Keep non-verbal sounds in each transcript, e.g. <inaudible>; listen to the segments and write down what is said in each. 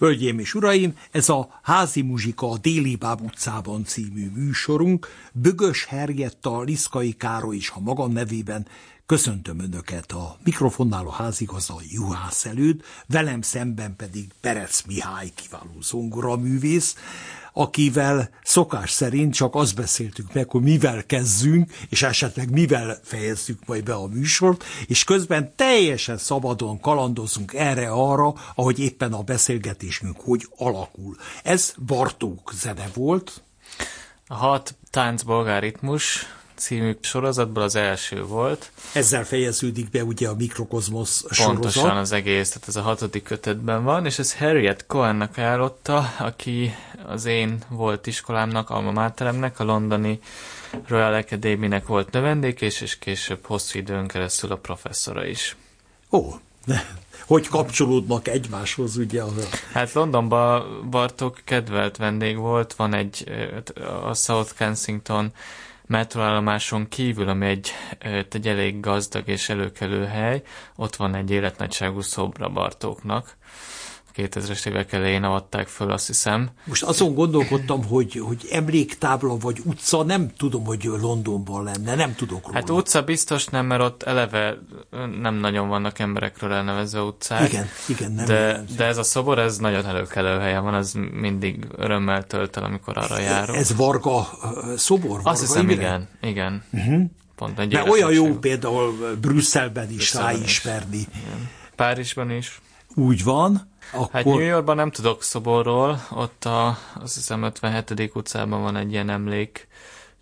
Hölgyeim és uraim, ez a Házi Muzsika a Déli Báb utcában című műsorunk. Bögös Herjetta, Liszkai Károly is, ha magam nevében Köszöntöm Önöket a mikrofonnál a házigazda Juhász előtt, velem szemben pedig Perec Mihály kiváló zongoraművész, akivel szokás szerint csak azt beszéltük meg, hogy mivel kezdünk, és esetleg mivel fejezzük majd be a műsort, és közben teljesen szabadon kalandozunk erre-arra, ahogy éppen a beszélgetésünk hogy alakul. Ez Bartók zene volt. A hat tánc bolgáritmus című sorozatból az első volt. Ezzel fejeződik be ugye a Mikrokozmosz sorozat. Pontosan az egész, tehát ez a hatodik kötetben van, és ez Harriet Cohennak ajánlotta, aki az én volt iskolámnak, alma máteremnek, a londoni Royal Academy-nek volt növendék, és, és később hosszú időn keresztül a professzora is. Ó, hogy kapcsolódnak egymáshoz, ugye? Hát Londonban Bartok kedvelt vendég volt, van egy a South Kensington metroállomáson kívül, ami egy, egy elég gazdag és előkelő hely, ott van egy életnagyságú szobra Bartóknak. 2000-es évek elején avatták föl, azt hiszem. Most azon gondolkodtam, hogy, hogy emléktábla vagy utca, nem tudom, hogy Londonban lenne, nem tudok róla. Hát utca biztos nem, mert ott eleve nem nagyon vannak emberekről elnevezve utcák. Igen, igen, nem. De, de ez a szobor, ez nagyon előkelő helyen van, az mindig örömmel tölt el, amikor arra járok. Ez Varga szobor? Varga azt hiszem, Imre? igen, igen. Uh-huh. Pont egy Mert olyan jó például Brüsszelben is Brüsszelben ráismerni. Is. Párizsban is. Úgy van. Akkor... Hát New Yorkban nem tudok szoborról, ott a, azt hiszem 57. utcában van egy ilyen emlék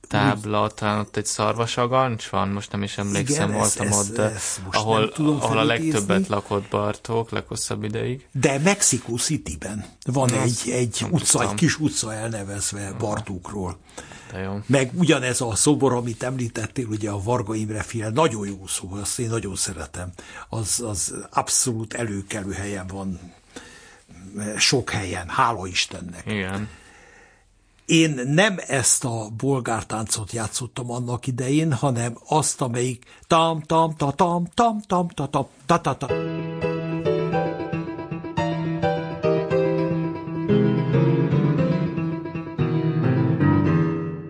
tábla, talán ott egy szarvasagancs van, most nem is emlékszem, Igen, voltam ez, ott, de ez ahol, ahol a legtöbbet lakott Bartók, leghosszabb ideig. De Mexico City-ben van Na, egy, egy utca, egy kis utca elnevezve Bartókról. De jó. Meg ugyanez a szobor, amit említettél, ugye a Varga Imre fél, nagyon jó szobor, azt én nagyon szeretem. Az, az abszolút előkelő helyen van sok helyen, hála Istennek. Igen. Én nem ezt a bolgártáncot játszottam annak idején, hanem azt, amelyik tam tam ta tam tam tam ta tam ta ta ta.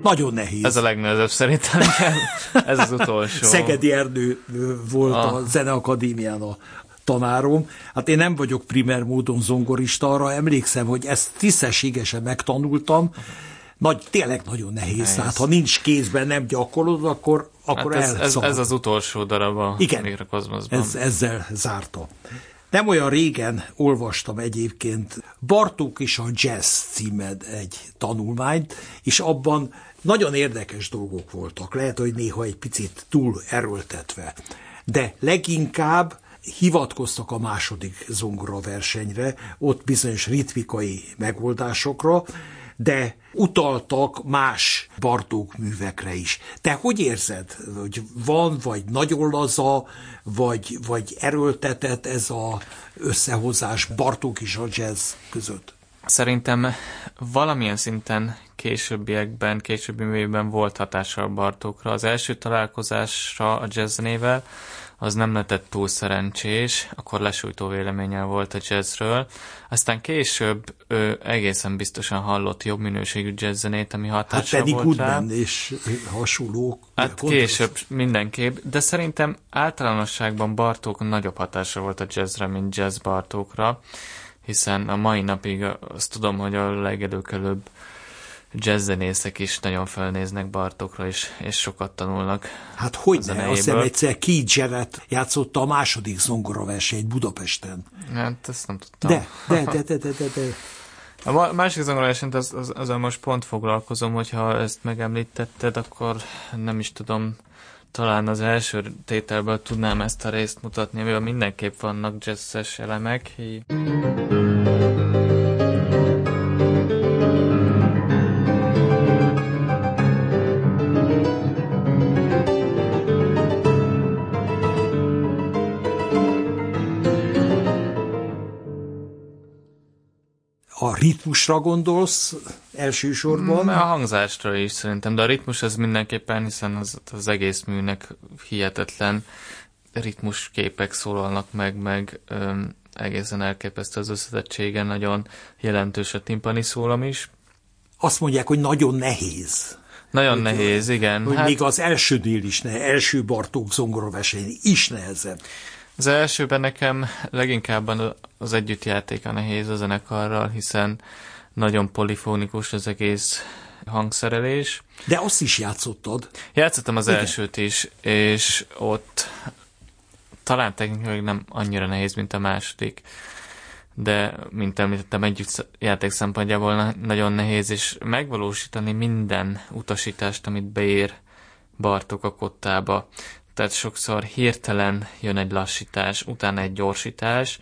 Nagyon nehéz. Ez a legnehezebb szerintem. <laughs> Ez az utolsó. Szegedi Erdő volt ah. a Zeneakadémián a tanárom. Hát én nem vagyok primer módon zongorista, arra emlékszem, hogy ezt tisztességesen megtanultam. Nagy, tényleg nagyon nehéz. nehéz. Hát ha nincs kézben, nem gyakorlod, akkor, akkor hát ez, ez, ez, az utolsó darab a Igen, ez, ezzel zárta. Nem olyan régen olvastam egyébként Bartók és a Jazz címed egy tanulmányt, és abban nagyon érdekes dolgok voltak. Lehet, hogy néha egy picit túl erőltetve. De leginkább hivatkoztak a második zongora versenyre, ott bizonyos ritmikai megoldásokra, de utaltak más Bartók művekre is. Te hogy érzed, hogy van, vagy nagyon laza, vagy, vagy erőltetett ez a összehozás Bartók és a jazz között? Szerintem valamilyen szinten későbbiekben, későbbi művében volt hatással Bartókra. Az első találkozásra a jazznével az nem letett túl szerencsés, akkor lesújtó véleménye volt a jazzről. Aztán később ő egészen biztosan hallott jobb minőségű jazzzenét, ami hatással hát volt rá. és hasonlók. Hát később mindenképp, de szerintem általánosságban Bartók nagyobb hatása volt a jazzre, mint jazz Bartókra, hiszen a mai napig azt tudom, hogy a legelőkelőbb jazzzenészek is nagyon felnéznek Bartokra, és, és sokat tanulnak. Hát hogy ne, azt hiszem egyszer Jarrett játszotta a második zongoraversenyt Budapesten. Hát ezt nem tudtam. De, de, de, de, de, de. de. A másik zongoraversenyt az, az, az, most pont foglalkozom, hogyha ezt megemlítetted, akkor nem is tudom, talán az első tételből tudnám ezt a részt mutatni, amivel mindenképp vannak jazzes elemek. Hi- a ritmusra gondolsz elsősorban? Mm, a hangzásra is szerintem, de a ritmus az mindenképpen, hiszen az, az egész műnek hihetetlen ritmus képek szólalnak meg, meg öm, egészen elképesztő az összetettsége, nagyon jelentős a timpani szólam is. Azt mondják, hogy nagyon nehéz. Nagyon hogy, nehéz, igen. Hogy hát, még az elsődél is ne, első Bartók zongoraverseny is nehezebb. Az elsőben nekem leginkább az együttjáték a nehéz a zenekarral, hiszen nagyon polifónikus az egész hangszerelés. De azt is játszottad? Játszottam az Igen. elsőt is, és ott talán technikailag nem annyira nehéz, mint a második, de mint említettem, együtt játék szempontjából nagyon nehéz, és megvalósítani minden utasítást, amit beír Bartok a kottába. Tehát sokszor hirtelen jön egy lassítás, utána egy gyorsítás,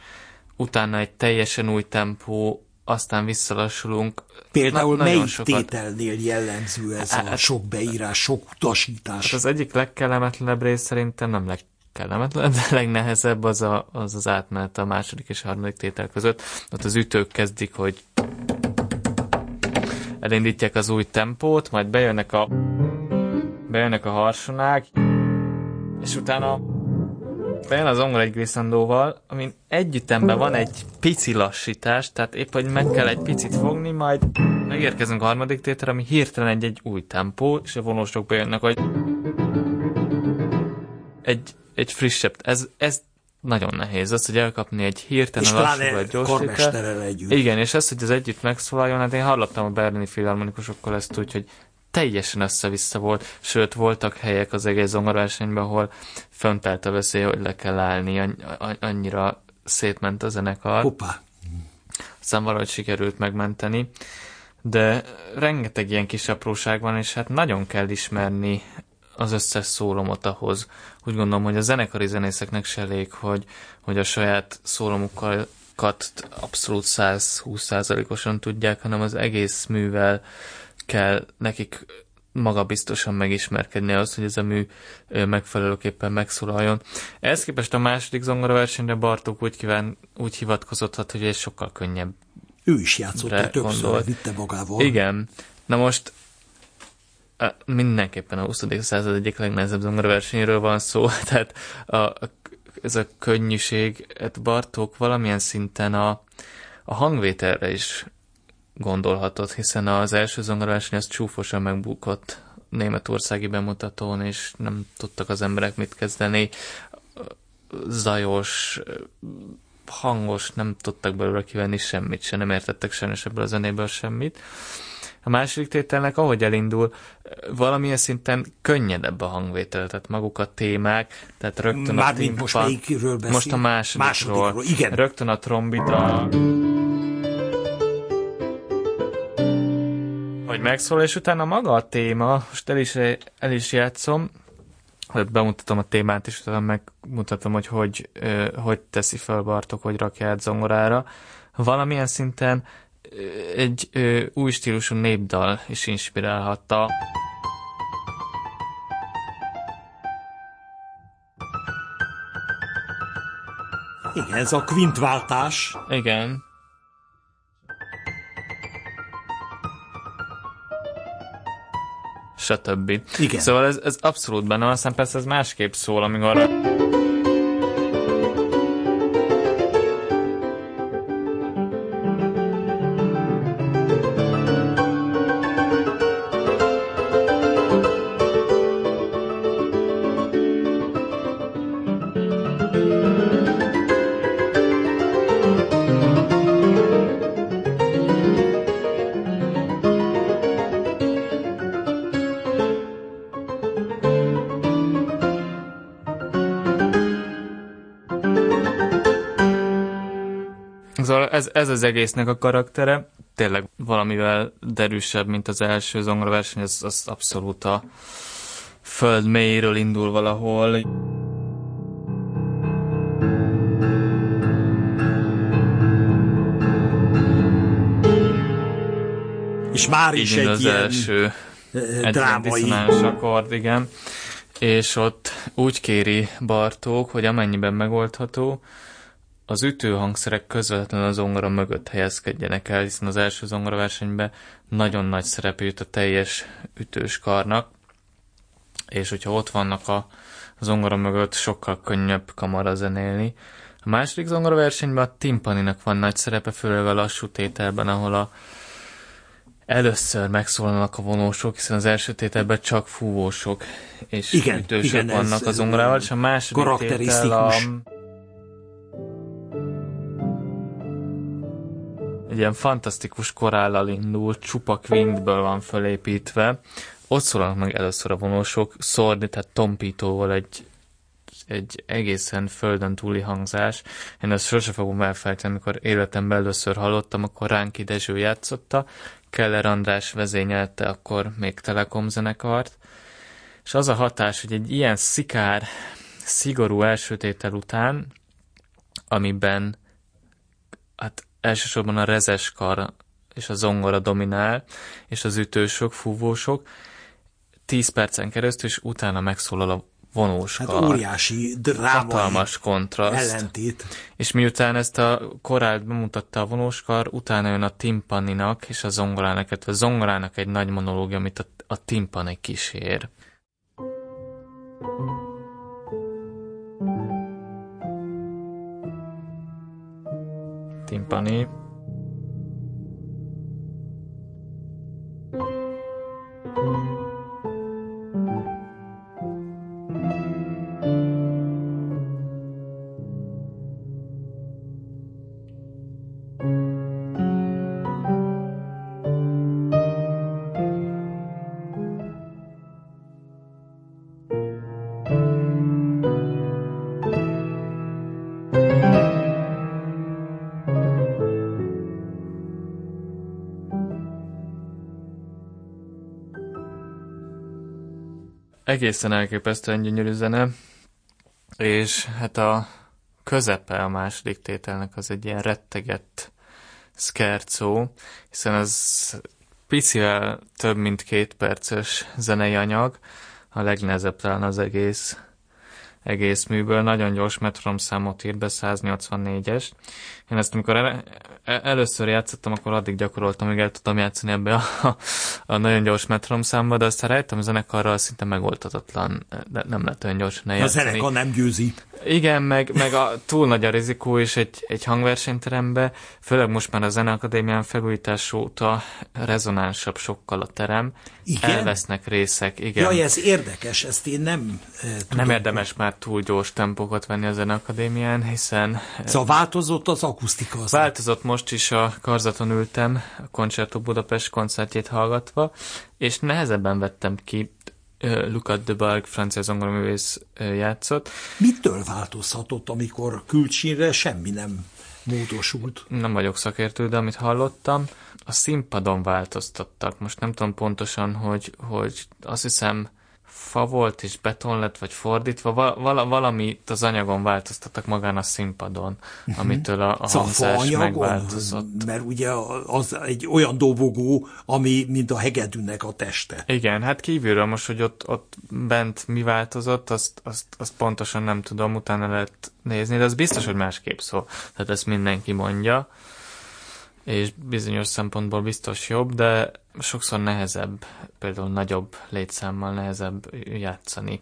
utána egy teljesen új tempó, aztán visszalassulunk. Például Na, melyik sokat... tételnél jellemző ez hát, a sok beírás, sok utasítás? Hát az egyik legkellemetlenebb rész szerintem nem legkellemetlenebb, de legnehezebb az, a, az az átmenet a második és a harmadik tétel között. Ott az ütők kezdik, hogy elindítják az új tempót, majd bejönnek a bejönnek a harsonák, és utána bejön az angol egy glissandóval, amin együttemben van egy pici lassítás, tehát épp, hogy meg kell egy picit fogni, majd megérkezünk a harmadik tétre, ami hirtelen egy, egy új tempó, és a vonósok bejönnek, hogy egy, egy frissebb, ez, ez nagyon nehéz az, hogy elkapni egy hirtelen lassú vagy gyors együtt. Igen, és ez, hogy az együtt megszólaljon, hát én hallottam a berlini filharmonikusokkal ezt úgy, hogy teljesen össze-vissza volt, sőt voltak helyek az egész zongoraversenyben, ahol fönt állt a veszély, hogy le kell állni, annyira szétment a zenekar. Hoppá. Aztán valahogy sikerült megmenteni, de rengeteg ilyen kis apróság van, és hát nagyon kell ismerni az összes szólomot ahhoz. Úgy gondolom, hogy a zenekari zenészeknek se elég, hogy, hogy a saját szólomukkal abszolút 120%-osan tudják, hanem az egész művel kell nekik magabiztosan megismerkedni az, hogy ez a mű megfelelőképpen megszólaljon. Ehhez képest a második zongora versenyre Bartók úgy, kíván, úgy hivatkozott, hogy ez sokkal könnyebb. Ő is játszott, többször vitte magával. Igen. Na most mindenképpen a 20. század egyik legnehezebb zongora versenyről van szó, <laughs> tehát a, ez a könnyűség, hát Bartók valamilyen szinten a, a hangvételre is gondolhatod, hiszen az első zongoráson az csúfosan megbukott németországi bemutatón, és nem tudtak az emberek mit kezdeni. Zajos, hangos, nem tudtak belőle kivenni semmit, se nem értettek sajnos ebből a zenéből semmit. A második tételnek, ahogy elindul, valamilyen szinten könnyedebb a hangvétel, tehát maguk a témák, tehát rögtön Már a timpa, most? Most a másodikról. másodikról igen. Rögtön a trombita. Hogy megszól, és utána maga a téma, most el is, el is játszom, bemutatom a témát, és utána megmutatom, hogy hogy, hogy teszi fel Bartok, hogy rakja át zongorára. Valamilyen szinten egy új stílusú népdal is inspirálhatta. Igen, ez a kvintváltás. Igen. Stb. Igen. Szóval ez, ez abszolút benne van, aztán persze ez másképp szól, amikor ez, ez az egésznek a karaktere. Tényleg valamivel derűsebb, mint az első zongoraverseny, ez az abszolút a föld mélyéről indul valahol. És már is egy az ilyen első drámai. akkord, igen. És ott úgy kéri Bartók, hogy amennyiben megoldható, az ütőhangszerek közvetlenül az zongora mögött helyezkedjenek el, hiszen az első zongoraversenyben nagyon nagy szerep jut a teljes ütős karnak, és hogyha ott vannak a zongora mögött, sokkal könnyebb kamara zenélni. A második zongoraversenyben a timpaninak van nagy szerepe, főleg a lassú tételben, ahol a először megszólalnak a vonósok, hiszen az első tételben csak fúvósok és igen, ütősök igen, vannak ez, a zongorával, és a második tétel a egy ilyen fantasztikus korállal indul, csupa quintből van fölépítve. Ott szólalnak meg először a vonósok, szórni, tehát tompítóval egy, egy egészen földön túli hangzás. Én ezt sose fogom elfelejteni, amikor életemben először hallottam, akkor Ránki Dezső játszotta, Keller András vezényelte akkor még Telekom zenekart, és az a hatás, hogy egy ilyen szikár, szigorú elsőtétel után, amiben hát elsősorban a rezes kar és a zongora dominál, és az ütősök, fúvósok, 10 percen keresztül, és utána megszólal a vonós hát óriási drámai hatalmas kontraszt. ellentét. És miután ezt a korált bemutatta a vonóskar, utána jön a timpaninak és a zongorának, illetve a zongorának egy nagy monológia, amit a, a timpani kísér. timpany Egészen elképesztően gyönyörű zene, és hát a közepe a második tételnek az egy ilyen rettegett skercó, hiszen ez picivel több mint két perces zenei anyag, a legnehezebb talán az egész egész műből, nagyon gyors metronom számot írt be, 184-es. Én ezt amikor el, először játszottam, akkor addig gyakoroltam, hogy el tudtam játszani ebbe a, a, a nagyon gyors metronom számba, de aztán rájöttem a zenekarral szinte megoldhatatlan, de nem lehet olyan gyorsan eljátszani. A zenekar nem győzi. Igen, meg, meg a, túl nagy a rizikó is egy, egy hangversenyterembe, főleg most már a Zeneakadémián felújítás óta rezonánsabb sokkal a terem. Igen? Elvesznek részek, igen. Jaj, ez érdekes, ezt én nem e, tudom. Nem érdemes már túl gyors tempókat venni a Zeneakadémián, hiszen... Szóval változott az akusztika? Az változott most is, a karzaton ültem, a Concerto Budapest koncertjét hallgatva, és nehezebben vettem ki Lucat de Barg, francia zongoraművész játszott. Mitől változhatott, amikor külcsínre semmi nem módosult? Nem vagyok szakértő, de amit hallottam, a színpadon változtattak. Most nem tudom pontosan, hogy, hogy azt hiszem fa volt és beton lett, vagy fordítva, val- valamit az anyagon változtattak magán a színpadon, uh-huh. amitől a, a szóval hangzás megváltozott. Mert ugye az egy olyan dobogó, ami mint a hegedűnek a teste. Igen, hát kívülről most, hogy ott, ott bent mi változott, azt, azt, azt pontosan nem tudom, utána lehet nézni, de az biztos, hogy másképp szó. Tehát ezt mindenki mondja és bizonyos szempontból biztos jobb, de sokszor nehezebb, például nagyobb létszámmal nehezebb játszani.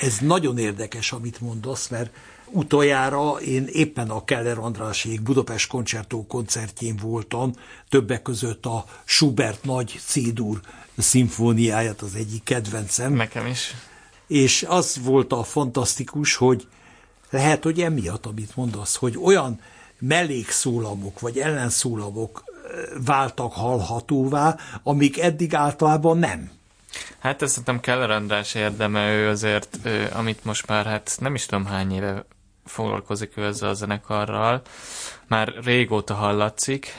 Ez nagyon érdekes, amit mondasz, mert utoljára én éppen a Keller Andrásék Budapest koncertó koncertjén voltam, többek között a Schubert nagy cédur szimfóniáját, az egyik kedvencem. Nekem is. És az volt a fantasztikus, hogy lehet, hogy emiatt, amit mondasz, hogy olyan mellékszólamok vagy ellenszólamok váltak hallhatóvá, amik eddig általában nem. Hát ezt szerintem Keller András érdeme, ő azért, ő, amit most már hát nem is tudom hány éve foglalkozik ő ezzel a zenekarral. Már régóta hallatszik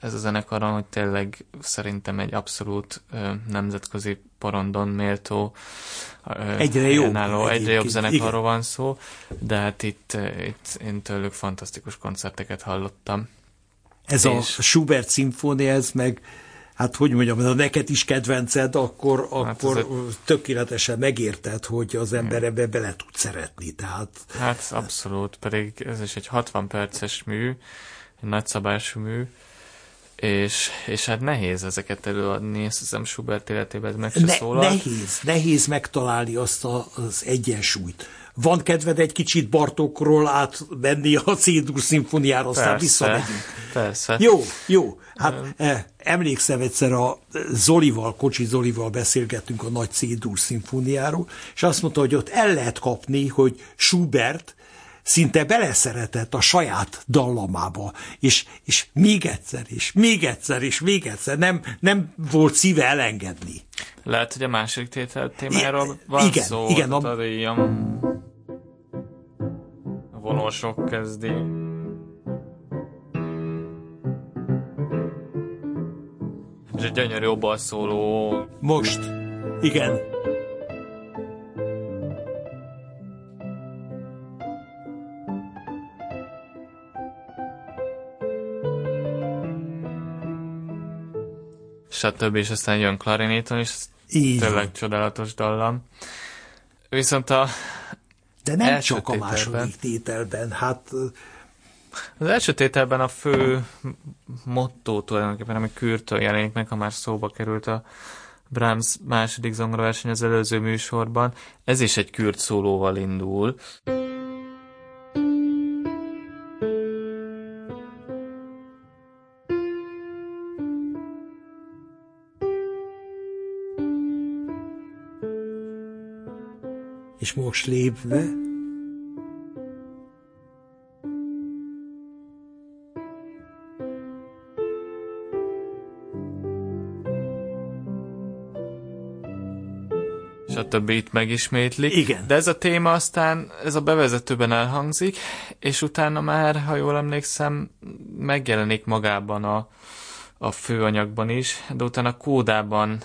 ez a zenekaron, hogy tényleg szerintem egy abszolút nemzetközi porondon méltó egyre jobb, álló, egyre jobb zenekarról van szó, de hát itt, itt én tőlük fantasztikus koncerteket hallottam. Ez és... a Schubert szimfónia, ez meg hát hogy mondjam, ha neked is kedvenced, akkor, hát akkor egy... tökéletesen megérted, hogy az ember ebbe bele tud szeretni. Tehát... Hát abszolút, pedig ez is egy 60 perces mű, egy nagyszabású mű, és, és hát nehéz ezeket előadni, ezt hiszem Schubert életében meg se ne, szólal. Nehéz, nehéz megtalálni azt a, az egyensúlyt, Van kedved egy kicsit Bartókról átmenni a C-dur szimfóniára, aztán visszamegyünk. Persze. Jó, jó. Hát eh, emlékszem egyszer a Zolival, Kocsi Zolival beszélgettünk a nagy C-dur szimfóniáról, és azt mondta, hogy ott el lehet kapni, hogy Schubert szinte beleszeretett a saját dallamába, és, és még egyszer, és még egyszer, és még egyszer, nem, nem volt szíve elengedni. Lehet, hogy a második tétel témájáról van igen, szó. igen, a- vonósok kezdi. És egy gyönyörű obalszóló Most, igen, stb. és aztán jön klarinéton, és így tényleg csodálatos dallam. Viszont a, De nem első csak a tételben. második tételben, hát az első tételben a fő motto tulajdonképpen, ami Kürtől jelenik meg, ha már szóba került a Brahms második zongoraverseny az előző műsorban, ez is egy kürt szólóval indul. És most lépve, stb. itt megismétlik. Igen. De ez a téma aztán, ez a bevezetőben elhangzik, és utána már, ha jól emlékszem, megjelenik magában a, a főanyagban is, de utána kódában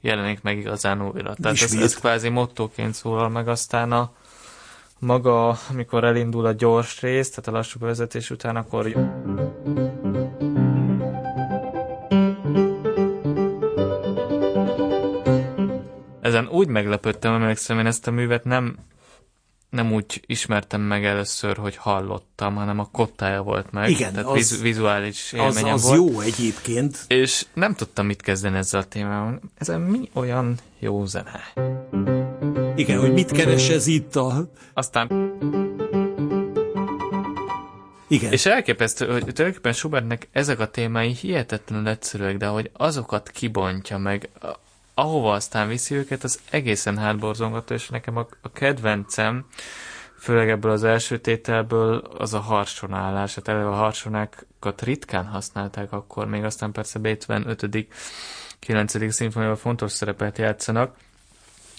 jelenik meg igazán újra. Tehát ez, Ismét. ez kvázi mottóként szólal meg, aztán a maga, amikor elindul a gyors rész, tehát a lassú bevezetés után, akkor Ezen úgy meglepődtem, emlékszem, én ezt a művet nem, nem úgy ismertem meg először, hogy hallottam, hanem a kottája volt meg. Igen, tehát az- viz, vizuális az, élményem az volt. jó egyébként. És nem tudtam mit kezdeni ezzel a témával. Ez mi olyan jó zene? Igen, hogy mit keres ez itt a... Aztán, Igen, és elképesztő, hogy tulajdonképpen Schubertnek ezek a témái hihetetlenül egyszerűek, de hogy azokat kibontja meg, ahova aztán viszi őket, az egészen hátborzongató, és nekem a, a kedvencem, főleg ebből az első tételből, az a harsonálás. Hát eleve a harsonákat ritkán használták akkor, még aztán persze Beethoven 5 9. szimfoniában fontos szerepet játszanak.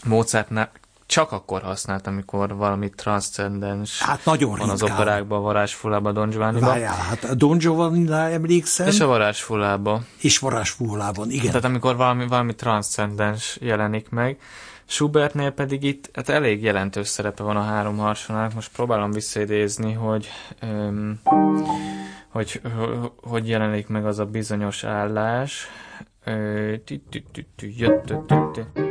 Mozartnál csak akkor használt, amikor valami transzcendens hát nagyon van az operákban, a varázsfulában, Don Giovanniban. Várjál, hát a Don Giovanni-nál emlékszem, És a varázsfulában. és Varázsfúlában, igen. Tehát amikor valami, valami transzcendens jelenik meg. Schubertnél pedig itt hát elég jelentős szerepe van a három harsonának. Most próbálom visszaidézni, hogy, öm, hogy, hogy, hogy jelenik meg az a bizonyos állás. Ö, tü- tü- tü- tü- jött- tü- tü- tü.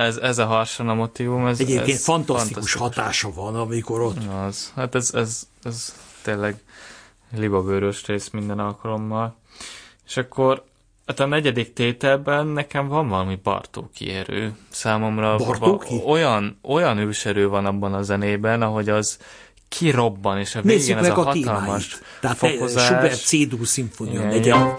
Ez, ez a harsona motivum. Ez, Egyébként ez fantasztikus hatása van, amikor ott Az. Hát ez, ez, ez tényleg libabőrös rész minden alkalommal. És akkor hát a negyedik tételben nekem van valami Bartóki erő. Számomra Bartóki? va- olyan, olyan őserő van abban a zenében, ahogy az kirobban, és a végén Nézzük ez meg a a hatalmas témáit. Tehát fokozás. Schubert C-dur szimfónia, Igen,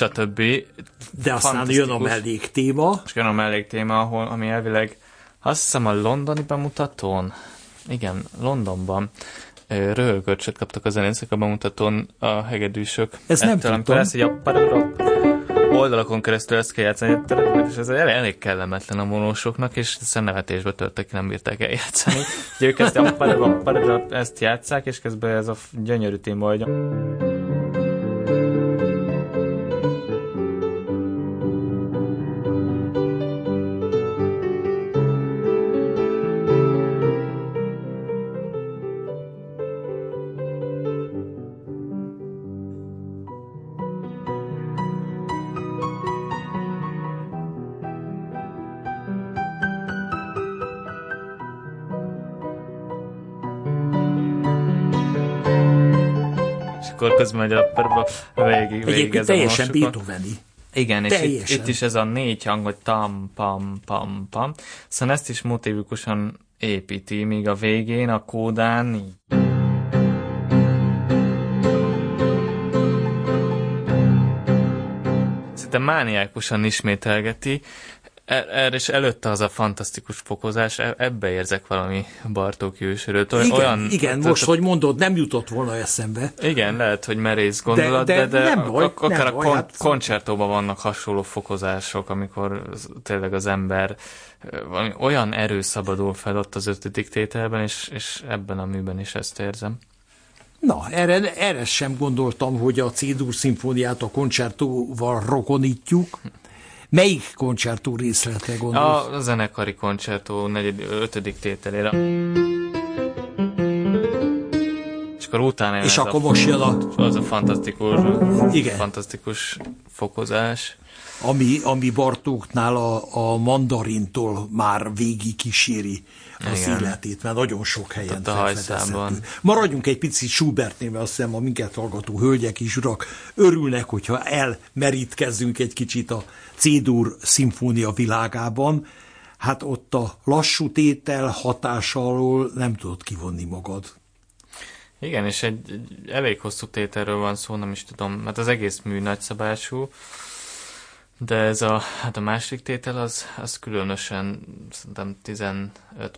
stb. De aztán jön a mellék téma. És jön a mellék téma, ahol, ami elvileg azt hiszem a londoni bemutatón, igen, Londonban röhögörcsöt kaptak a zenészek a bemutatón a hegedűsök. Ezt nem Ettől, tudtam. A pararap oldalakon keresztül ezt kell játszani, és ez elég, kellemetlen a vonósoknak, és szemnevetésbe törtek, nem bírták eljátszani. <laughs> Ugye ők ezt, a ezt játszák, és közben ez a gyönyörű téma, hogy akkor közben megy a végig, végig Egyébként teljesen Beethoveni. Igen, és itt, itt, is ez a négy hang, hogy tam, pam, pam, pam. Szóval ezt is motivikusan építi, míg a végén a kódán így. Szinte mániákusan ismételgeti, erre is előtte az a fantasztikus fokozás, e, ebbe érzek valami Bartók jősörőt. Igen, olyan, igen tehát, most, hogy mondod, nem jutott volna eszembe. Igen, lehet, hogy merész gondolat, de, de, de, de nem baj, akár nem a kon- hát... koncertóban vannak hasonló fokozások, amikor tényleg az ember valami olyan erő szabadul fel ott az ötödik tételben, és, és ebben a műben is ezt érzem. Na, erre, erre sem gondoltam, hogy a C-dur szimfóniát a koncertóval rokonítjuk. Melyik koncertó részletre gondolsz? A, a zenekari koncertó negyed, ötödik tételére. És akkor utána És akkor a, most jön a... Az a fantasztikus, Igen. fantasztikus fokozás. Ami, ami Bartóknál a, a mandarintól már végig kíséri az Igen. életét, mert nagyon sok helyen a Maradjunk egy picit Schubertnél, mert azt hiszem a minket hallgató hölgyek és urak. Örülnek, hogyha elmerítkezzünk egy kicsit a C-dur szimfónia világában, hát ott a lassú tétel hatása alól nem tudod kivonni magad. Igen, és egy, egy elég hosszú tételről van szó, nem is tudom, mert az egész mű nagyszabású, de ez a, hát a másik tétel az, az különösen szerintem 15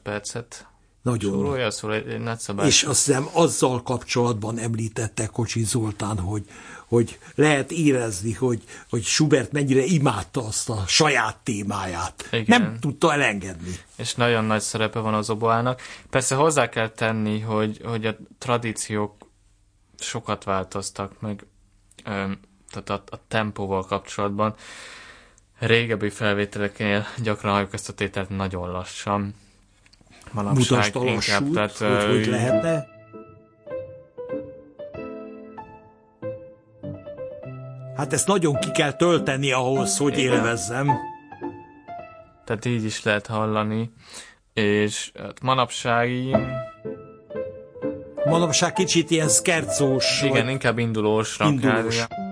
percet nagyon. Sorolja, szóval egy, egy nagyszabás. És azt hiszem azzal kapcsolatban említette Kocsi Zoltán, hogy, hogy lehet érezni, hogy, hogy Schubert mennyire imádta azt a saját témáját. Igen. Nem tudta elengedni. És nagyon nagy szerepe van az oboának. Persze hozzá kell tenni, hogy, hogy a tradíciók sokat változtak, meg tehát a, a tempóval kapcsolatban. Régebbi felvételeknél gyakran halljuk ezt a tételt nagyon lassan. Manapság Mutasd a lassút, tehát, hogy, hogy lehetne? Hát ezt nagyon ki kell tölteni ahhoz, hogy Igen. élvezzem. Tehát így is lehet hallani. És hát manapság Manapság kicsit ilyen szkercós. Igen, inkább indulósra indulós. kell.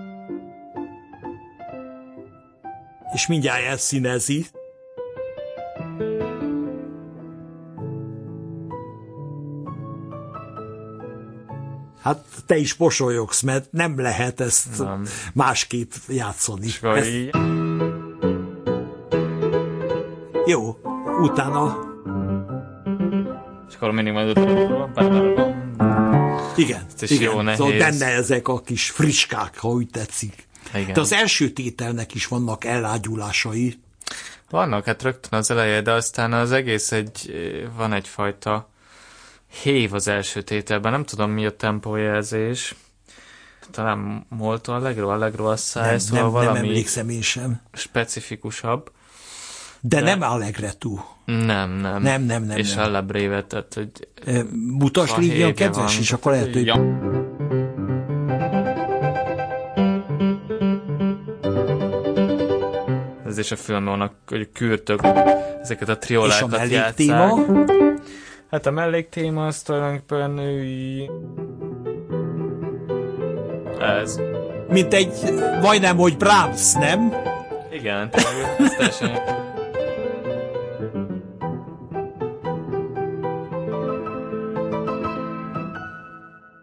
És mindjárt elszínezi. Hát te is posolyogsz, mert nem lehet ezt nem. másképp játszani. Ezt... Jó, utána... És akkor mindig majd Igen, Ez igen. Jó nehéz. Szóval benne ezek a kis friskák, ha úgy tetszik. Igen. De az első tételnek is vannak ellágyulásai. Vannak, hát rögtön az eleje, de aztán az egész egy, van egyfajta hév az első tételben, nem tudom mi a tempójelzés, talán Molto Allegro, Allegro Assai, nem, szóval nem, valami nem emlékszem én sem. specifikusabb. De, de nem Allegretú. Nem, nem. Nem, nem, nem. És Allebrévet, tehát hogy... Mutasd légy a kedves, van. és akkor lehet, hogy... Ja. Ez is a film vannak, hogy kürtök ezeket a triolákat játszák. Téma? Hát a melléktéma az tulajdonképpen női... Ez. Mint egy, majdnem, hogy Brahms, nem? Igen, ez teljesen...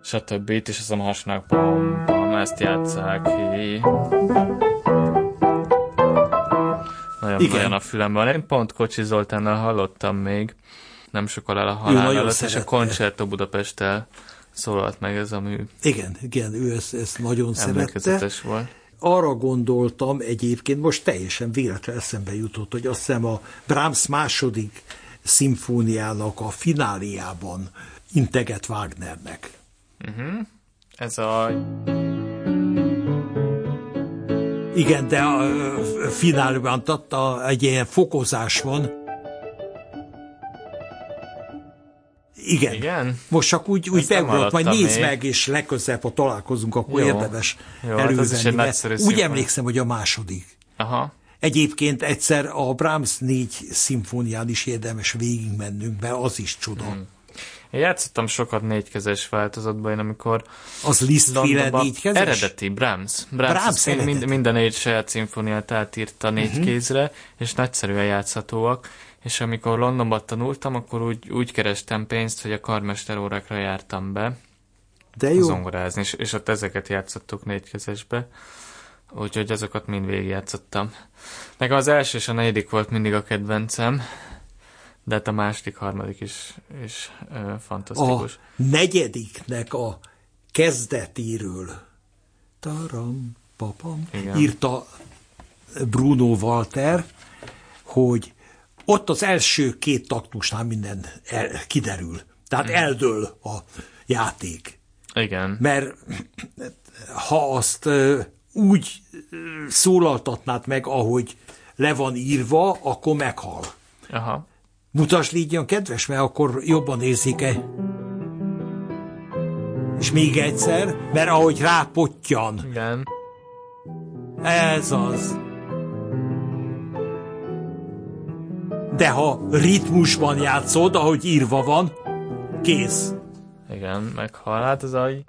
stb. Itt is azon hasonlók, bam, bam, ezt játszák ki. Nagyon, Igen. nagyon a fülemben. Én pont Kocsi Zoltánnal hallottam még, nem sokkal el a halál előtt, és a Concerto Budapesttel szólalt meg ez a mű. Igen, igen, ő ezt, ezt nagyon szerette. volt. Arra gondoltam egyébként, most teljesen véletlen eszembe jutott, hogy azt hiszem a Brahms második szimfóniának a fináliában integet Wagnernek. Uh-huh. Ez a... Igen, de a finálban egy ilyen fokozás van, Igen. Igen? Most csak úgy, úgy beugrott, majd nézd meg, és legközelebb, ha találkozunk, akkor Jó. érdemes Jó, elővenni. Hát úgy emlékszem, hogy a második. Aha. Egyébként egyszer a Brahms négy szimfónián is érdemes végigmennünk, mert az is csoda. Hmm. Én játszottam sokat négykezes változatban, én amikor... Az Lisztféle négykezes? Eredeti, Brahms. Brahms, Brahms eredeti. Mind, minden négy saját szimfóniát átírta négy uh-huh. kézre, és nagyszerűen játszhatóak. És amikor Londonban tanultam, akkor úgy, úgy kerestem pénzt, hogy a karmester órákra jártam be. De jó. Zongorázni, és, és ott ezeket játszottuk négykezesbe. Úgyhogy azokat mind végigjátszottam. Nekem az első és a negyedik volt mindig a kedvencem, de hát a második, harmadik is, is ö, fantasztikus. A negyediknek a kezdetéről taram, papam, Igen. írta Bruno Walter, hogy ott az első két taktusnál minden el, kiderül. Tehát mm. eldől a játék. Igen. Mert ha azt úgy szólaltatnád meg, ahogy le van írva, akkor meghal. Aha. Mutasd légy kedves, mert akkor jobban érzik-e. És még egyszer, mert ahogy rápottyan. Igen. Ez az. De ha ritmusban játszod, ahogy írva van, kész. Igen, meghal hát az agy.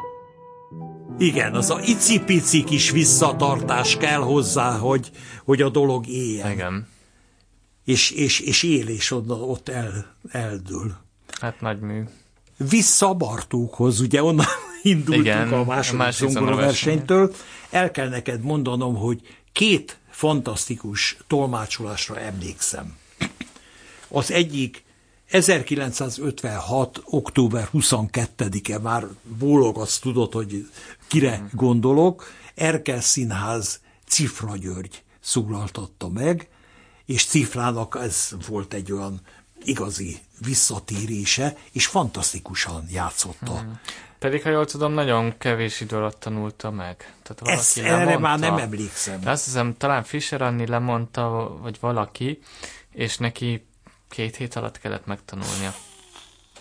Igen, az a icipici kis visszatartás kell hozzá, hogy, hogy a dolog éljen. Igen. És, és, és él, és ott, ott el, eldől. Hát nagy mű. Vissza Bartókhoz, ugye onnan indultunk Igen, a második, a második versenytől. El kell neked mondanom, hogy két fantasztikus tolmácsolásra emlékszem. Az egyik 1956. október 22-e, már bólogatsz, tudod, hogy kire gondolok, Erkel Színház Cifra György szólaltatta meg, és Cifrának ez volt egy olyan igazi visszatérése, és fantasztikusan játszotta. Hmm. Pedig, ha jól tudom, nagyon kevés idő alatt tanulta meg. Tehát valaki Ezt lemondta, erre már nem emlékszem. Azt hiszem, talán Fischer Anni lemondta, vagy valaki, és neki két hét alatt kellett megtanulnia.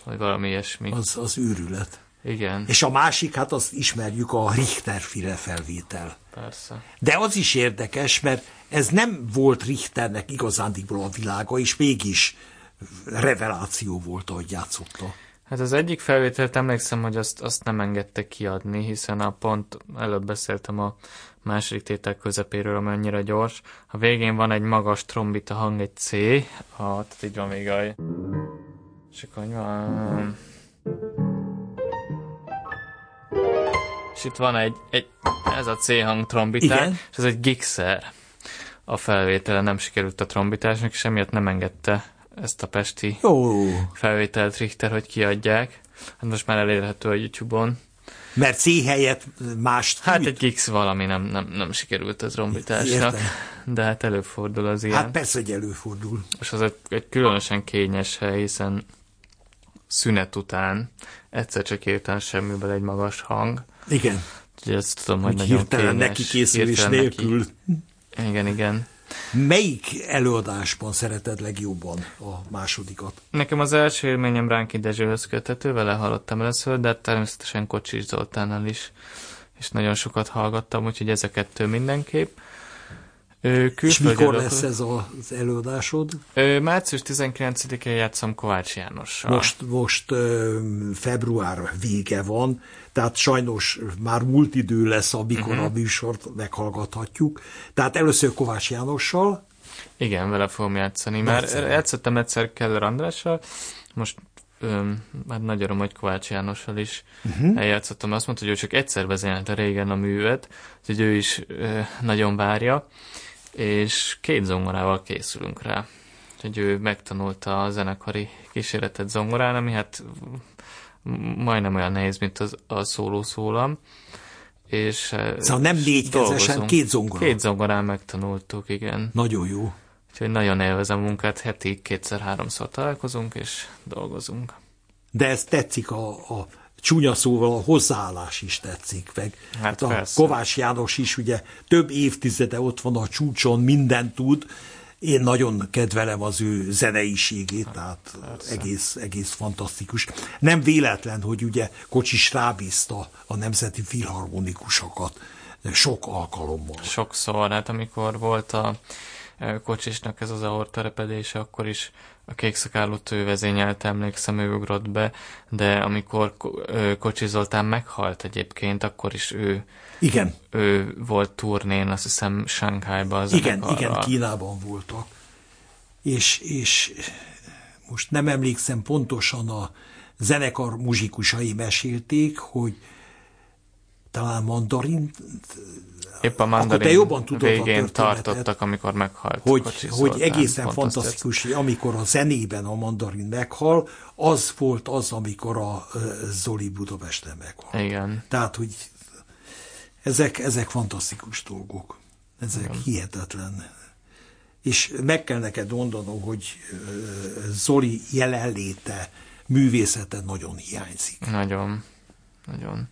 Vagy valami ilyesmi. Az, az őrület. Igen. És a másik, hát azt ismerjük, a Richter-féle felvétel. Persze. De az is érdekes, mert ez nem volt Richternek igazándiból a világa, és mégis reveláció volt, ahogy játszotta. Hát az egyik felvételt emlékszem, hogy azt, azt nem engedte kiadni, hiszen a pont előbb beszéltem a második tétel közepéről, ami annyira gyors. A végén van egy magas trombita hang, egy C, a, tehát így van még a... És akkor van... És itt van egy, egy ez a C hang trombitán, és ez egy gigszer. A felvétele nem sikerült a trombitásnak, és emiatt nem engedte ezt a pesti Jó. felvételt Richter, hogy kiadják. Hát most már elérhető a YouTube-on. Mert C helyett mást Hát egy Gix valami nem, nem, nem sikerült az rombításnak. Értem. De hát előfordul az ilyen. Hát persze, hogy előfordul. És az egy, egy különösen kényes hely, hiszen szünet után egyszer csak értem semmiből egy magas hang. Igen. Úgyhogy ezt tudom, hogy, nagyon hirtelen kényes. neki készülés nélkül. Neki. Igen, igen. Melyik előadásban szereted legjobban a másodikat? Nekem az első élményem Ránki Dezsőhöz köthető, vele hallottam először, de természetesen Kocsis Zoltánnal is, és nagyon sokat hallgattam, úgyhogy ez a kettő mindenképp. Ö, És mikor lesz ez az előadásod? Március 19-én játszom Kovács Jánossal. Most, most február vége van, tehát sajnos már múlt idő lesz, amikor uh-huh. a műsort meghallgathatjuk. Tehát először Kovács Jánossal. Igen, vele fogom játszani, mert játszottam egyszer Keller Andrással, most öm, hát nagy öröm, hogy Kovács Jánossal is uh-huh. eljátszottam. Azt mondta, hogy ő csak egyszer vezényelte régen a művet, hogy ő is ö, nagyon várja és két zongorával készülünk rá. Úgyhogy ő megtanulta a zenekari kísérletet zongorán, ami hát majdnem olyan nehéz, mint az, a szóló szólam. És eh, szóval nem négykezesen, két zongora. Két zongorán megtanultuk, igen. Nagyon jó. Úgyhogy nagyon élvezem a munkát, heti kétszer-háromszor találkozunk és dolgozunk. De ez tetszik a, a csúnya szóval a hozzáállás is tetszik meg. Hát, hát a Kovács János is ugye több évtizede ott van a csúcson, mindent tud, én nagyon kedvelem az ő zeneiségét, hát, tehát Persze. egész, egész fantasztikus. Nem véletlen, hogy ugye Kocsis rábízta a nemzeti filharmonikusokat sok alkalommal. Sokszor, hát amikor volt a kocsisnak ez az aorta repedése, akkor is a kékszakálló vezényelt, emlékszem, ő ugrott be, de amikor Kocsi Zoltán meghalt egyébként, akkor is ő igen. ő volt turnén, azt hiszem Shanghai-ban. Az igen, igen, Kínában voltak. És, és most nem emlékszem pontosan a zenekar muzsikusai mesélték, hogy talán mandarin Épp a mandarin te jobban tudod végén a tartottak, amikor meghalt. Hogy, hogy Zoltán, egészen fantasztikus, hogy amikor a zenében a mandarin meghal, az volt az, amikor a Zoli Budapesten meghal. Igen. Tehát, hogy ezek, ezek fantasztikus dolgok. Ezek Igen. hihetetlen. És meg kell neked mondanom, hogy Zoli jelenléte, művészete nagyon hiányzik. Nagyon. Nagyon.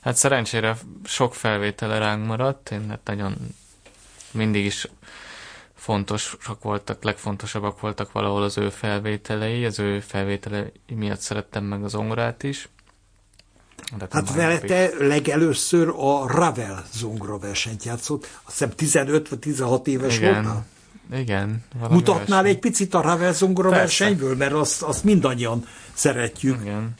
Hát szerencsére sok felvétele ránk maradt, én hát nagyon mindig is fontosak voltak, legfontosabbak voltak valahol az ő felvételei, az ő felvételei miatt szerettem meg az zongorát is. De hát vele te legelőször a Ravel zongora versenyt játszott, azt hiszem 15 vagy 16 éves Igen. voltál? Igen. Mutatnál verseny. egy picit a Ravel zongora Persze. versenyből, mert azt, azt mindannyian szeretjük. Igen.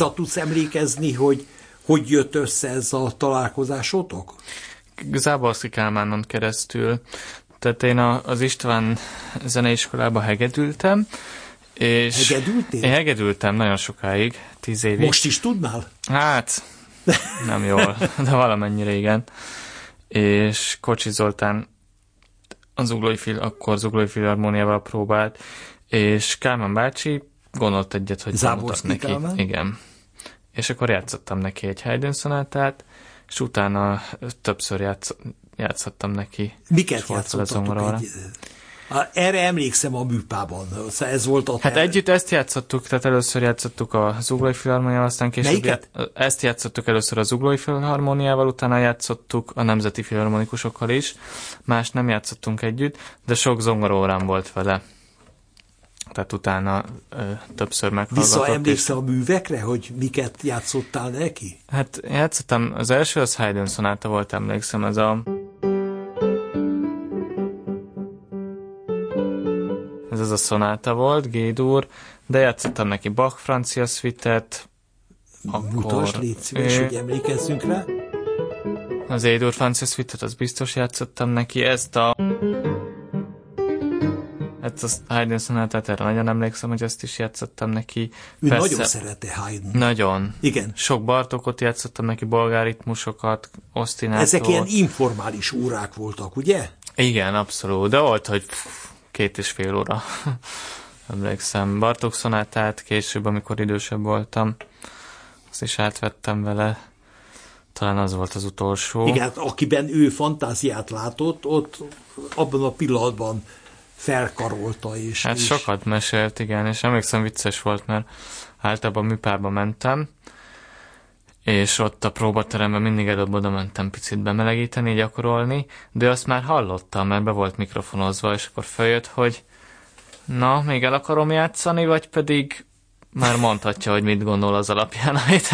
Vissza tudsz emlékezni, hogy hogy jött össze ez a találkozásotok? Zábalszki Kálmánon keresztül. Tehát én a, az István zeneiskolába hegedültem, és Hegedültél? Én hegedültem nagyon sokáig, tíz évig. Most is tudnál? Hát, nem jól, de valamennyire igen. És Kocsi Zoltán az Zuglói Fil, akkor Zuglói Filharmóniával próbált, és Kálmán bácsi gondolt egyet, hogy Záborszki neki. Kálmán? Igen. És akkor játszottam neki egy Haydn szonátát, és utána többször játsz, játszottam neki. Miket játszottatok egy... Erre emlékszem a műpában. Szóval ez volt a Hát együtt ezt játszottuk, tehát először játszottuk a Zuglói Filharmoniával, aztán később Melyiket? ezt játszottuk először a Zuglói Filharmoniával, utána játszottuk a Nemzeti Filharmonikusokkal is. Más nem játszottunk együtt, de sok zongorórám volt vele tehát utána ö, többször meghallgatott. Visszaemlékszel és... a művekre, hogy miket játszottál neki? Hát játszottam, az első az Haydn szonáta volt, emlékszem, ez a... Ez az a szonáta volt, Gédur, de játszottam neki Bach francia szvitet, akkor... Mutasd, légy szíves, ő... hogy emlékezzünk rá. Az Édur francia szvitet, az biztos játszottam neki, ezt a... Hát az Haydn szonátát erre nagyon emlékszem, hogy ezt is játszottam neki. Ő Persze, nagyon szerette Haydn. Nagyon. Igen. Sok Bartokot játszottam neki, bolgáritmusokat, osztinátort. Ezek ilyen informális órák voltak, ugye? Igen, abszolút. De volt, hogy két és fél óra. <laughs> emlékszem. Bartok szonátát később, amikor idősebb voltam, azt is átvettem vele. Talán az volt az utolsó. Igen, hát akiben ő fantáziát látott, ott abban a pillanatban felkarolta. És, hát és... sokat mesélt, igen, és emlékszem vicces volt, mert általában műpárba mentem, és ott a próbateremben mindig előbb oda mentem picit bemelegíteni, gyakorolni, de azt már hallottam, mert be volt mikrofonozva, és akkor följött, hogy na, még el akarom játszani, vagy pedig már mondhatja, hogy mit gondol az alapján, amit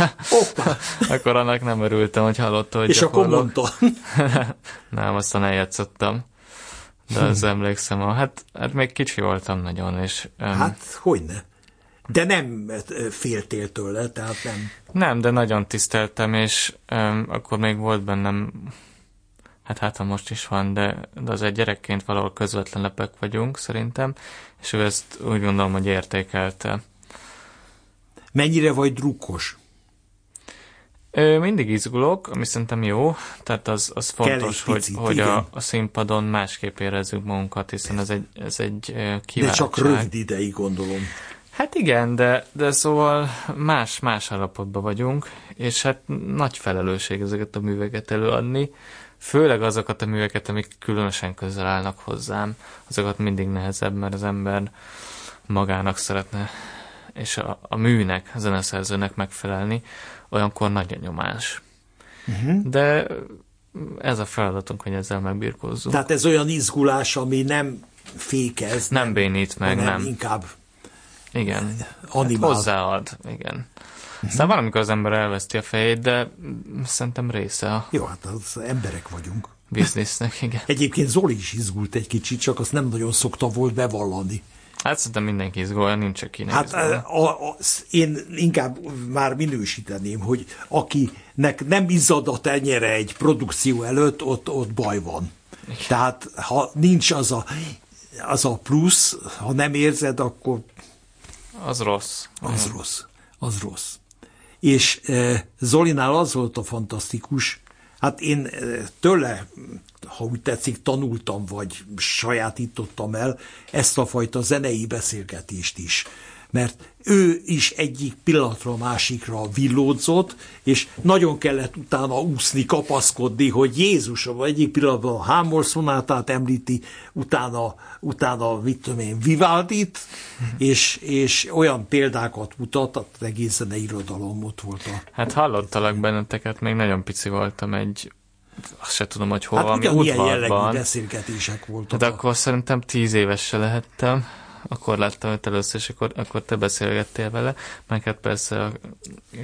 <laughs> akkor annak nem örültem, hogy hallotta, hogy És akkor gyakorlok. mondta. <laughs> nem, aztán eljátszottam. De az emlékszem, hát, hát még kicsi voltam nagyon, és um, Hát, hogyne. De nem ö, féltél tőle, tehát nem. nem, de nagyon tiszteltem, és um, akkor még volt bennem, hát hát ha most is van, de, de az egy gyerekként valahol közvetlen lepek vagyunk, szerintem, és ő ezt úgy gondolom, hogy értékelte. Mennyire vagy drukkos? Ö, mindig izgulok, ami szerintem jó, tehát az, az fontos, hogy, picit, hogy igen. a, a színpadon másképp érezzük magunkat, hiszen ez egy, ez egy ö, De kiváltság. csak rövid ideig gondolom. Hát igen, de, de szóval más, más állapotban vagyunk, és hát nagy felelősség ezeket a műveket előadni, főleg azokat a műveket, amik különösen közel állnak hozzám, azokat mindig nehezebb, mert az ember magának szeretne, és a, a műnek, a zeneszerzőnek megfelelni, olyankor nagy a nyomás. Uh-huh. De ez a feladatunk, hogy ezzel megbirkózzunk. Tehát ez olyan izgulás, ami nem fékez, nem bénít meg, nem. inkább Igen. Hát animál. hozzáad, igen. Aztán valamikor az ember elveszti a fejét, de mm, szerintem része a Jó, hát az emberek vagyunk. biznisznek, igen. Egyébként Zoli is izgult egy kicsit, csak azt nem nagyon szokta volt bevallani. Hát szerintem mindenki izgulja, nincs aki nem Hát izgul. a, a, én inkább már minősíteném, hogy akinek nem izzad a tenyere egy produkció előtt, ott, ott baj van. Tehát ha nincs az a, az a plusz, ha nem érzed, akkor Az rossz. az rossz. Az rossz. És e, Zolinál az volt a fantasztikus, hát én e, tőle, ha úgy tetszik, tanultam, vagy sajátítottam el ezt a fajta zenei beszélgetést is. Mert ő is egyik pillanatra a másikra villódzott, és nagyon kellett utána úszni, kapaszkodni, hogy Jézusom egyik pillanatban a Hámor szonátát említi, utána, utána mit tudom én, Vivaldit, és, és olyan példákat mutat, az egész zenei irodalom ott volt a Hát hallottalak benneteket, még nagyon pici voltam egy, azt se tudom, hogy hol, Hát valami ugyanilyen jellegű udvarban. beszélgetések voltak. De akkor szerintem tíz éves se lehettem. Akkor láttam őt először, és akkor, akkor te beszélgettél vele, meg hát persze a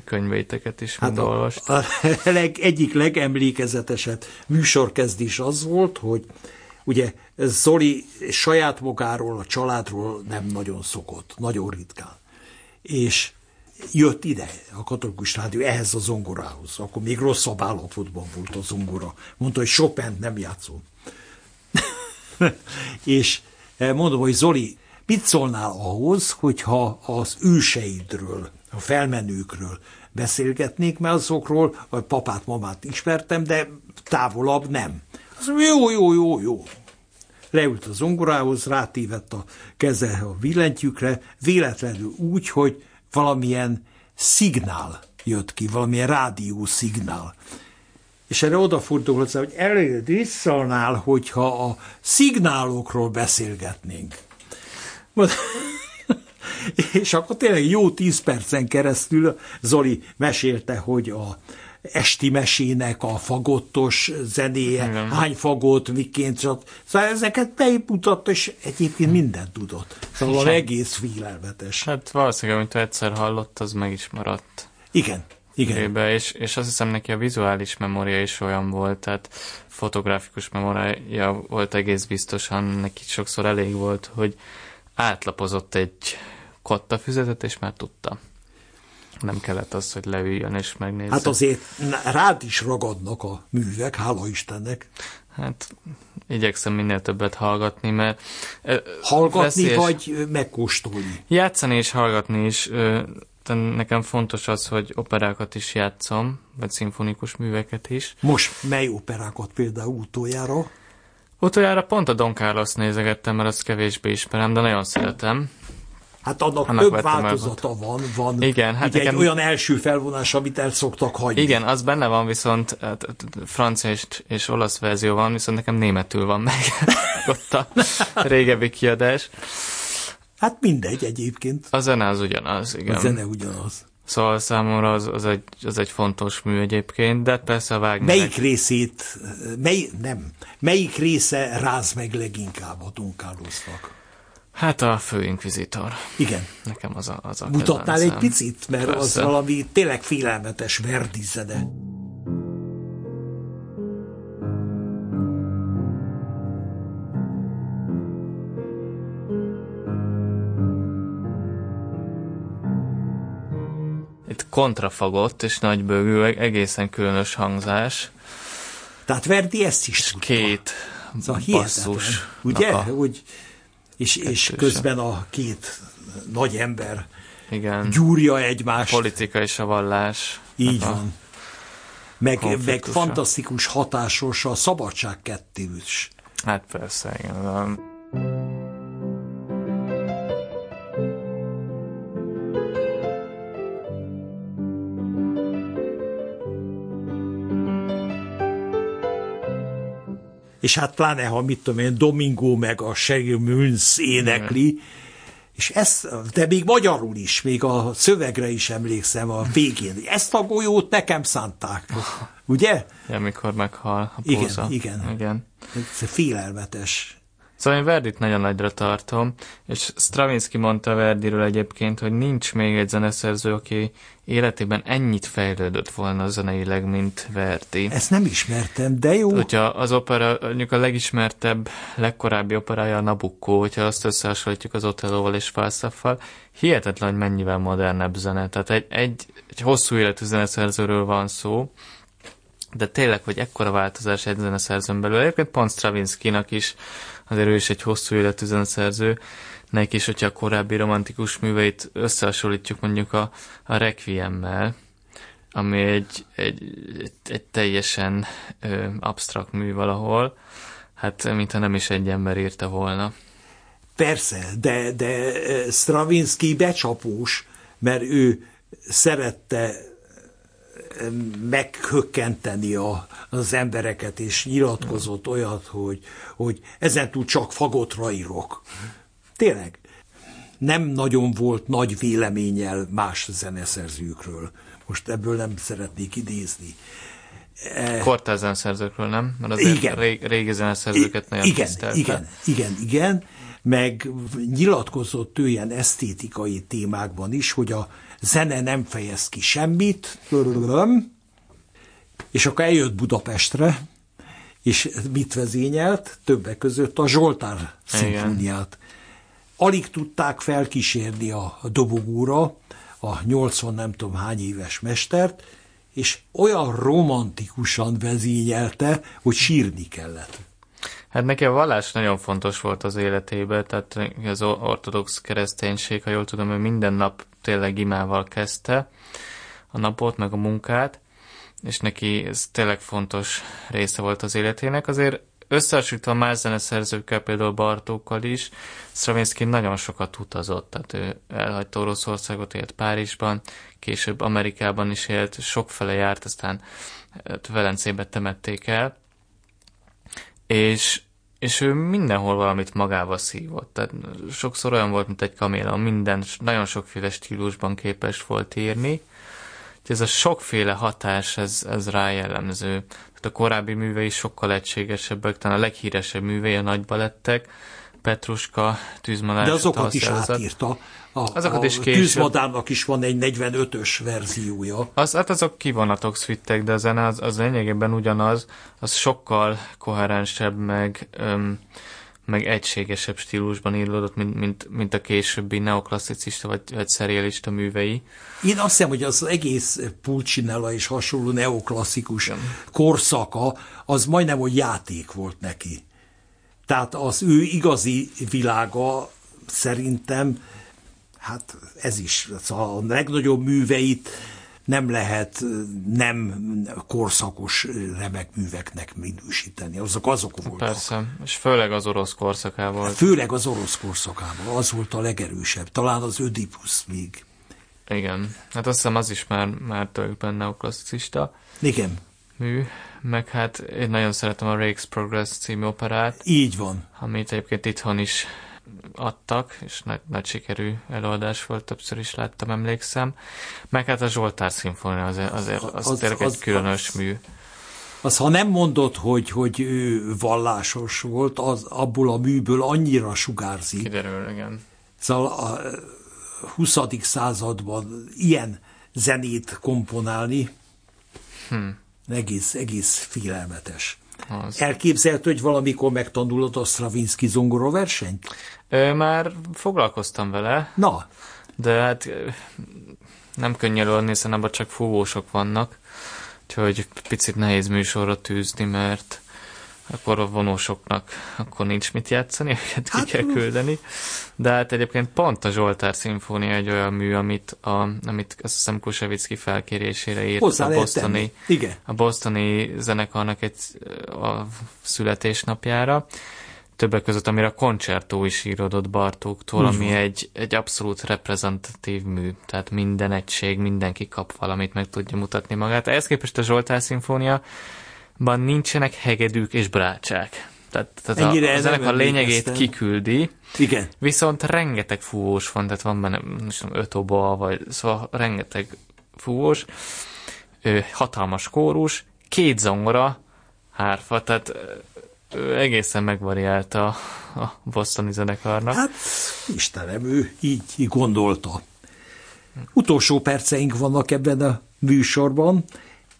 könyveiteket is Hát a, olvast. a <laughs> leg, egyik legemlékezetesebb műsorkezdés az volt, hogy ugye Zoli saját magáról, a családról nem nagyon szokott, nagyon ritkán. És jött ide a katolikus rádió ehhez a zongorához. Akkor még rosszabb állapotban volt a zongora. Mondta, hogy Chopin nem játszom. <laughs> és eh, mondom, hogy Zoli, mit szólnál ahhoz, hogyha az őseidről, a felmenőkről beszélgetnék, mert azokról, vagy papát, mamát ismertem, de távolabb nem. Az jó, jó, jó, jó. Leült a zongorához, rátívett a keze a billentyűkre, véletlenül úgy, hogy valamilyen szignál jött ki, valamilyen rádió szignál. És erre odafordul hozzá, hogy előd visszalnál, hogyha a szignálokról beszélgetnénk. <laughs> És akkor tényleg jó tíz percen keresztül Zoli mesélte, hogy a esti mesének a fagottos zenéje, Igen. hány fagott, miként, csak- szóval ezeket beéputatta, és egyébként mindent tudott. Szóval Igen. egész félelmetes. Hát valószínűleg, amit egyszer hallott, az meg is maradt. Igen, igen. Ébe, és, és azt hiszem neki a vizuális memória is olyan volt, tehát fotográfikus memória volt egész biztosan, neki sokszor elég volt, hogy átlapozott egy kottafüzetet, és már tudta. Nem kellett az, hogy leüljön és megnézze. Hát azért rád is ragadnak a művek, hála Istennek. Hát igyekszem minél többet hallgatni, mert... Hallgatni veszélyes- vagy megkóstolni. Játszani és hallgatni is. de nekem fontos az, hogy operákat is játszom, vagy szimfonikus műveket is. Most mely operákat például utoljára? Utoljára pont a Don Carlos nézegettem, mert azt kevésbé ismerem, de nagyon szeretem. Hát annak, Annak több vettem el változata van. van Igen, hát nekem- egy olyan első felvonás, amit el szoktak hagyni. Igen, az benne van, viszont hát, francia és, és olasz verzió van, viszont nekem németül van meg <laughs> ott a régebbi kiadás. Hát mindegy egyébként. A zene az ugyanaz, igen. A zene ugyanaz. Szóval számomra az, az, egy, az egy fontos mű egyébként, de persze a Wagner... Melyik részét, mely, nem, melyik része ráz meg leginkább a Dunkálóznak? Hát a főinkvizitor. Igen. Nekem az a, az a Mutatnál kedvencem. egy picit, mert Persze. az valami tényleg félelmetes Verdi kontrafagott és nagybőgő, egészen különös hangzás. Tehát Verdi ezt is tudta. Két Szóval basszus. Ugye? A, Hogy, és, és közben a két nagy ember igen. gyúrja egymást. politika és a vallás. Így a- van. Meg, meg fantasztikus hatásos a szabadság kettős. Hát persze, igen. És hát pláne, ha mit tudom én, Domingo meg a Sheryl Moons énekli, és ezt, de még magyarul is, még a szövegre is emlékszem a végén. Ezt a golyót nekem szánták. Ugye? amikor meghal a Igen, póza. igen. igen. Ez félelmetes. Szóval én Verdit nagyon nagyra tartom, és Stravinsky mondta Verdiről egyébként, hogy nincs még egy zeneszerző, aki életében ennyit fejlődött volna zeneileg, mint Verdi. Ezt nem ismertem, de jó. Hogyha az opera, mondjuk a legismertebb, legkorábbi operája a Nabucco, hogyha azt összehasonlítjuk az Otellóval és Falstaffal, hihetetlen, hogy mennyivel modernebb zene. Tehát egy, egy, egy hosszú életű zeneszerzőről van szó, de tényleg, hogy ekkora változás egy zeneszerzőn belül. Egyébként pont Stravinsky-nak is, azért ő is egy hosszú életű zeneszerző, neki is, hogyha a korábbi romantikus műveit összehasonlítjuk mondjuk a, a Requiemmel, ami egy, egy, egy, egy teljesen ö, absztrakt mű valahol, hát mintha nem is egy ember írta volna. Persze, de, de Stravinsky becsapós, mert ő szerette meghökkenteni a, az embereket, és nyilatkozott olyat, hogy, hogy ezentúl csak fagottra írok. Tényleg. Nem nagyon volt nagy véleménnyel más zeneszerzőkről. Most ebből nem szeretnék idézni. Kortárs zeneszerzőkről, nem? Mert azért Igen. Rég, régi zeneszerzőket nagyon igen, tisztelte. igen, igen, igen, meg nyilatkozott ő ilyen esztétikai témákban is, hogy a zene nem fejez ki semmit, és akkor eljött Budapestre, és mit vezényelt? Többek között a Zsoltár szimfóniát. Alig tudták felkísérni a dobogóra a 80 nem tudom hány éves mestert, és olyan romantikusan vezényelte, hogy sírni kellett. Hát neki a vallás nagyon fontos volt az életében, tehát az ortodox kereszténység, ha jól tudom, ő minden nap tényleg imával kezdte a napot, meg a munkát, és neki ez tényleg fontos része volt az életének. Azért összehasonlítva más zeneszerzőkkel, például Bartókkal is, Stravinsky nagyon sokat utazott, tehát ő elhagyta Oroszországot, élt Párizsban, később Amerikában is élt, sokfele járt, aztán Velencébe temették el, és, és ő mindenhol valamit magával szívott. Tehát sokszor olyan volt, mint egy kaméleon, minden, nagyon sokféle stílusban képes volt írni. Úgyhogy ez a sokféle hatás, ez, ez rá jellemző. Tehát a korábbi művei sokkal egységesebbek, talán a leghíresebb művei a nagy balettek, Petruska, Tűzmadár. De azokat is átírta. A, Azokat a is később. Tűzmadárnak is van egy 45-ös verziója. Az, hát azok kivonatok szvittek, de a zene az, az lényegében ugyanaz, az sokkal koherensebb, meg, öm, meg egységesebb stílusban írlódott, mint, mint, mint a későbbi neoklasszicista vagy, vagy szerialista művei. Én azt hiszem, hogy az egész Pulcinella és hasonló neoklasszikus korszaka, az majdnem, hogy játék volt neki. Tehát az ő igazi világa szerintem, hát ez is, szóval a legnagyobb műveit nem lehet nem korszakos remek műveknek minősíteni. Azok azok voltak. Persze, és főleg az orosz korszakával. Főleg az orosz korszakában, az volt a legerősebb. Talán az Ödipus még. Igen, hát azt hiszem az is már, már tulajdonképpen neoklasszicista Igen, mű, meg hát én nagyon szeretem a Rake's Progress című operát, így van. amit egyébként itthon is adtak, és nagy, nagy sikerű előadás volt, többször is láttam, emlékszem. Meg hát a Zsoltár szimfónia azért, azért az, az, tényleg az, egy különös az, mű. Az, ha nem mondod, hogy, hogy ő vallásos volt, az abból a műből annyira sugárzik. Kiderül, igen. Szóval a 20. században ilyen zenét komponálni, hmm. Egész, egész félelmetes. Az. Elképzelhető, hogy valamikor megtanulod a Stravinsky zongora versenyt? Ö, már foglalkoztam vele. Na. De hát nem könnyű előadni, hiszen abban csak fúvósok vannak. Úgyhogy picit nehéz műsorra tűzni, mert akkor a vonósoknak akkor nincs mit játszani, <laughs> őket ki hát, kell küldeni. De hát egyébként pont a Zsoltár szimfónia egy olyan mű, amit, a, amit azt hiszem Kusevicki felkérésére írt Hozzá a bostoni, Igen. a bostoni zenekarnak egy a születésnapjára. Többek között, amire a koncertó is írodott Bartóktól, Úgy ami egy, egy abszolút reprezentatív mű. Tehát minden egység, mindenki kap valamit, meg tudja mutatni magát. Ehhez képest a Zsoltár szimfónia ban nincsenek hegedűk és brácsák. Tehát, tehát Ennyire a, az ennek a lényegét kiküldi. Igen. Viszont rengeteg fúvós van, tehát van benne nem tudom, öt oba, vagy szóval rengeteg fúvós, hatalmas kórus, két zongora, hárfa, tehát egészen megvariálta a bosztoni zenekarnak. Hát, Istenem, ő így, így gondolta. Utolsó perceink vannak ebben a műsorban,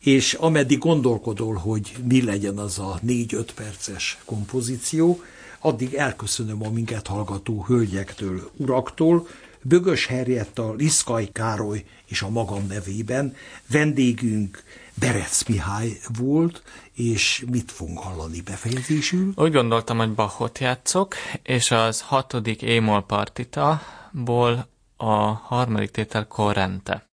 és ameddig gondolkodol, hogy mi legyen az a négy-öt perces kompozíció, addig elköszönöm a minket hallgató hölgyektől, uraktól, Bögös Herjetta, Liszkai Károly és a magam nevében vendégünk Berec Mihály volt, és mit fogunk hallani befejezésül? Úgy gondoltam, hogy Bachot játszok, és az hatodik émol partita-ból a harmadik tétel Corrente.